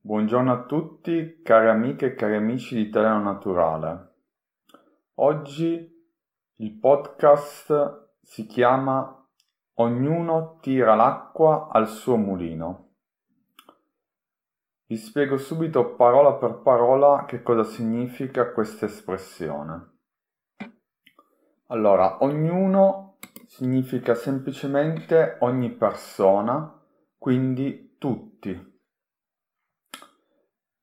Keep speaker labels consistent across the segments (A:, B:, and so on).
A: Buongiorno a tutti, cari amiche e cari amici di Italiano Naturale. Oggi il podcast si chiama Ognuno tira l'acqua al suo mulino. Vi spiego subito parola per parola che cosa significa questa espressione. Allora, ognuno significa semplicemente ogni persona, quindi tutti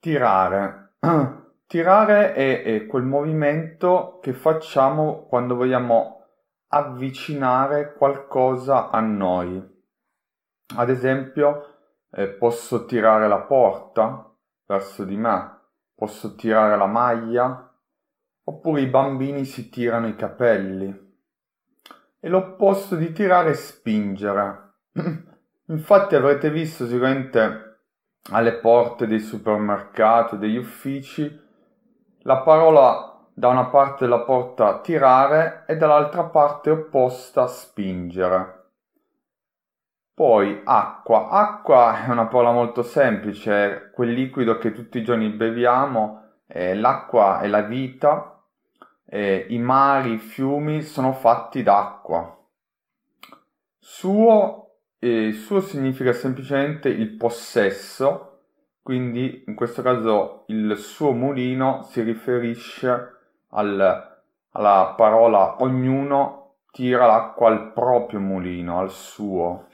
A: Tirare. Tirare è, è quel movimento che facciamo quando vogliamo avvicinare qualcosa a noi. Ad esempio, eh, posso tirare la porta verso di me, posso tirare la maglia, oppure i bambini si tirano i capelli. E l'opposto di tirare è spingere. Infatti avrete visto sicuramente alle porte dei supermercati, degli uffici, la parola da una parte della porta tirare e dall'altra parte opposta spingere. Poi acqua. Acqua è una parola molto semplice, quel liquido che tutti i giorni beviamo, eh, l'acqua è la vita, eh, i mari, i fiumi sono fatti d'acqua. Suo e suo significa semplicemente il possesso, quindi in questo caso il suo mulino si riferisce al, alla parola ognuno tira l'acqua al proprio mulino, al suo.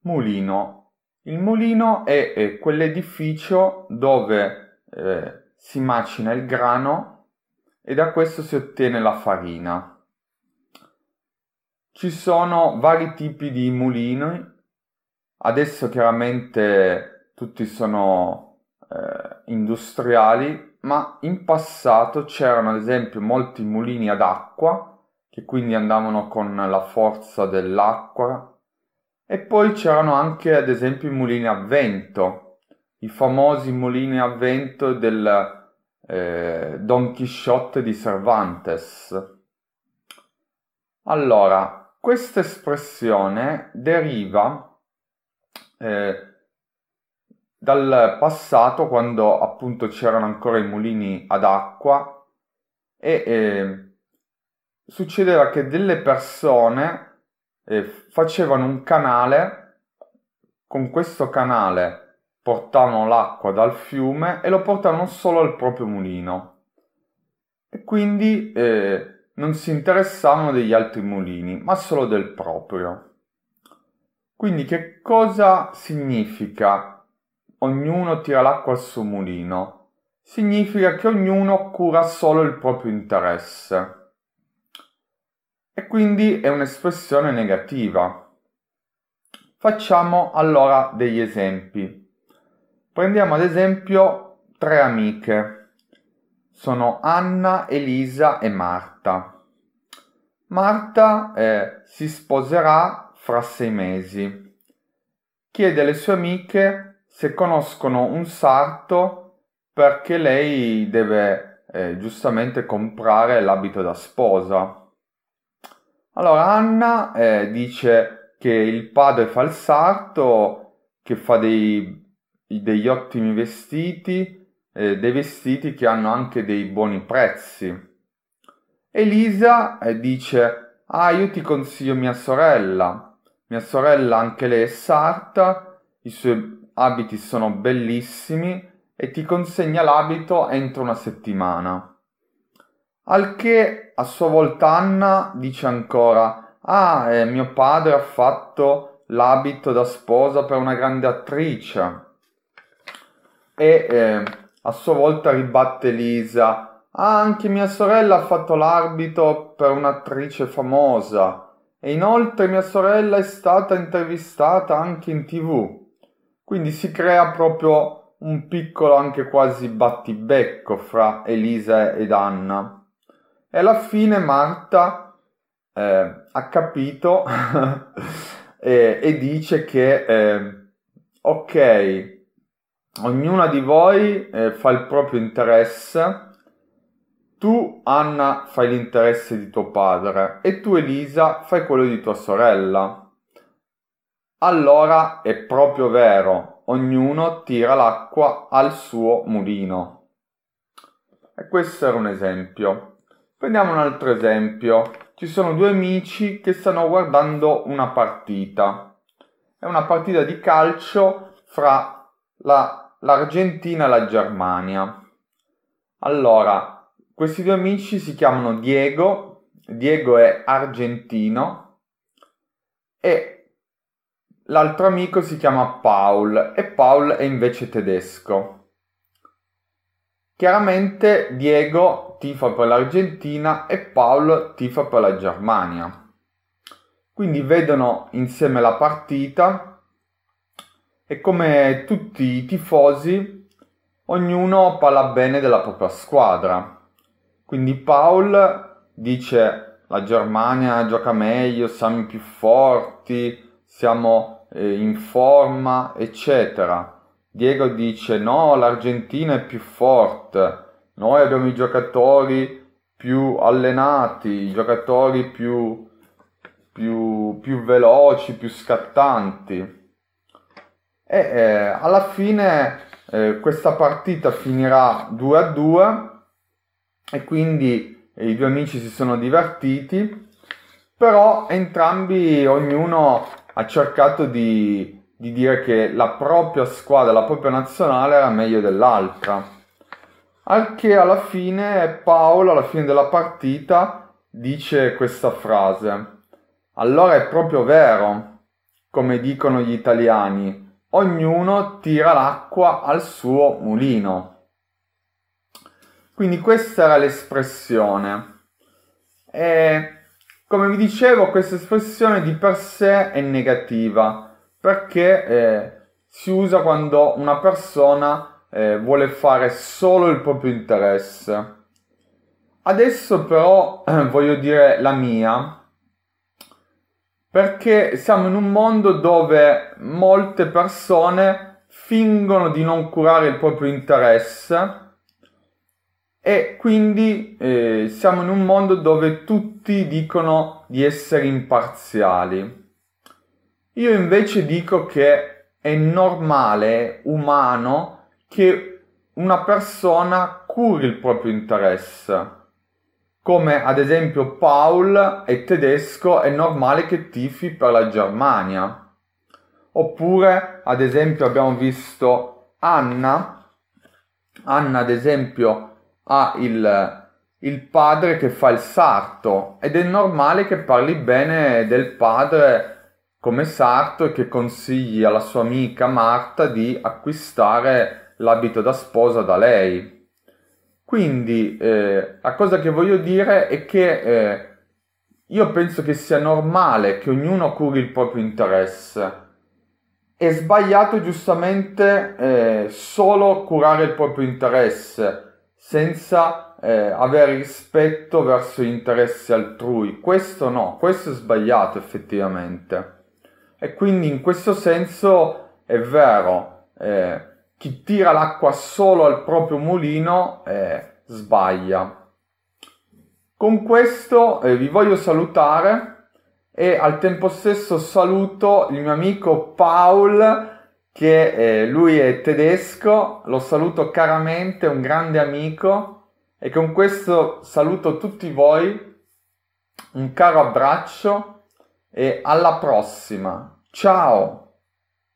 A: Mulino. Il mulino è, è quell'edificio dove eh, si macina il grano e da questo si ottiene la farina. Ci sono vari tipi di mulini, adesso chiaramente tutti sono eh, industriali, ma in passato c'erano ad esempio molti mulini ad acqua, che quindi andavano con la forza dell'acqua, e poi c'erano anche ad esempio i mulini a vento, i famosi mulini a vento del eh, Don Chisciotte di Cervantes. Allora, questa espressione deriva eh, dal passato quando appunto c'erano ancora i mulini ad acqua e eh, succedeva che delle persone eh, facevano un canale, con questo canale portavano l'acqua dal fiume e lo portavano solo al proprio mulino. E quindi eh, non si interessavano degli altri mulini, ma solo del proprio. Quindi che cosa significa ognuno tira l'acqua al suo mulino? Significa che ognuno cura solo il proprio interesse. E quindi è un'espressione negativa. Facciamo allora degli esempi. Prendiamo ad esempio tre amiche sono Anna, Elisa e Marta. Marta eh, si sposerà fra sei mesi. Chiede alle sue amiche se conoscono un sarto perché lei deve eh, giustamente comprare l'abito da sposa. Allora Anna eh, dice che il padre fa il sarto, che fa dei, degli ottimi vestiti, eh, dei vestiti che hanno anche dei buoni prezzi. Elisa eh, dice, ah io ti consiglio mia sorella, mia sorella anche lei è sarta, i suoi abiti sono bellissimi e ti consegna l'abito entro una settimana. Al che a sua volta Anna dice ancora, ah eh, mio padre ha fatto l'abito da sposa per una grande attrice. E eh, a sua volta ribatte Lisa. Ah, anche mia sorella ha fatto l'arbitro per un'attrice famosa. E inoltre mia sorella è stata intervistata anche in tv. Quindi si crea proprio un piccolo anche quasi battibecco fra Elisa ed Anna. E alla fine Marta eh, ha capito e, e, dice che eh, ok, ognuna di voi eh, fa il proprio interesse. Tu, Anna, fai l'interesse di tuo padre e tu, Elisa, fai quello di tua sorella. Allora è proprio vero, ognuno tira l'acqua al suo mulino. E questo era un esempio. Prendiamo un altro esempio. Ci sono due amici che stanno guardando una partita. È una partita di calcio fra la, l'Argentina e la Germania. Allora, questi due amici si chiamano Diego. Diego è argentino e l'altro amico si chiama Paul e Paul è invece tedesco. Chiaramente Diego tifa per l'Argentina e Paul tifa per la Germania. Quindi vedono insieme la partita e come tutti i tifosi ognuno parla bene della propria squadra. Quindi Paul dice la Germania gioca meglio, siamo più forti, siamo eh, in forma, eccetera. Diego dice no, l'Argentina è più forte, noi abbiamo i giocatori più allenati, i giocatori più, più, più veloci, più scattanti. E eh, alla fine eh, questa partita finirà 2 a 2 e quindi i due amici si sono divertiti, però entrambi, ognuno ha cercato di di dire che la propria squadra, la propria nazionale era meglio dell'altra. Anche alla fine Paolo, alla fine della partita, dice questa frase. Allora è proprio vero, come dicono gli italiani, ognuno tira l'acqua al suo mulino. Quindi questa era l'espressione. E come vi dicevo, questa espressione di per sé è negativa perché eh, si usa quando una persona eh, vuole fare solo il proprio interesse. Adesso però eh, voglio dire la mia, perché siamo in un mondo dove molte persone fingono di non curare il proprio interesse e quindi eh, siamo in un mondo dove tutti dicono di essere imparziali. Io invece dico che è normale, umano, che una persona curi il proprio interesse. Come ad esempio Paul è tedesco, è normale che tifi per la Germania. Oppure, ad esempio, abbiamo visto Anna. Anna, ad esempio, ha il, il padre che fa il sarto ed è normale che parli bene del padre come sarto e che consigli alla sua amica Marta di acquistare l'abito da sposa da lei. Quindi eh, la cosa che voglio dire è che eh, io penso che sia normale che ognuno curi il proprio interesse. È sbagliato giustamente eh, solo curare il proprio interesse senza eh, avere rispetto verso gli interessi altrui. Questo no, questo è sbagliato effettivamente. E quindi in questo senso è vero, eh, chi tira l'acqua solo al proprio mulino eh, sbaglia. Con questo eh, vi voglio salutare e al tempo stesso saluto il mio amico Paul che eh, lui è tedesco, lo saluto caramente, un grande amico e con questo saluto tutti voi, un caro abbraccio e alla prossima. Ciao!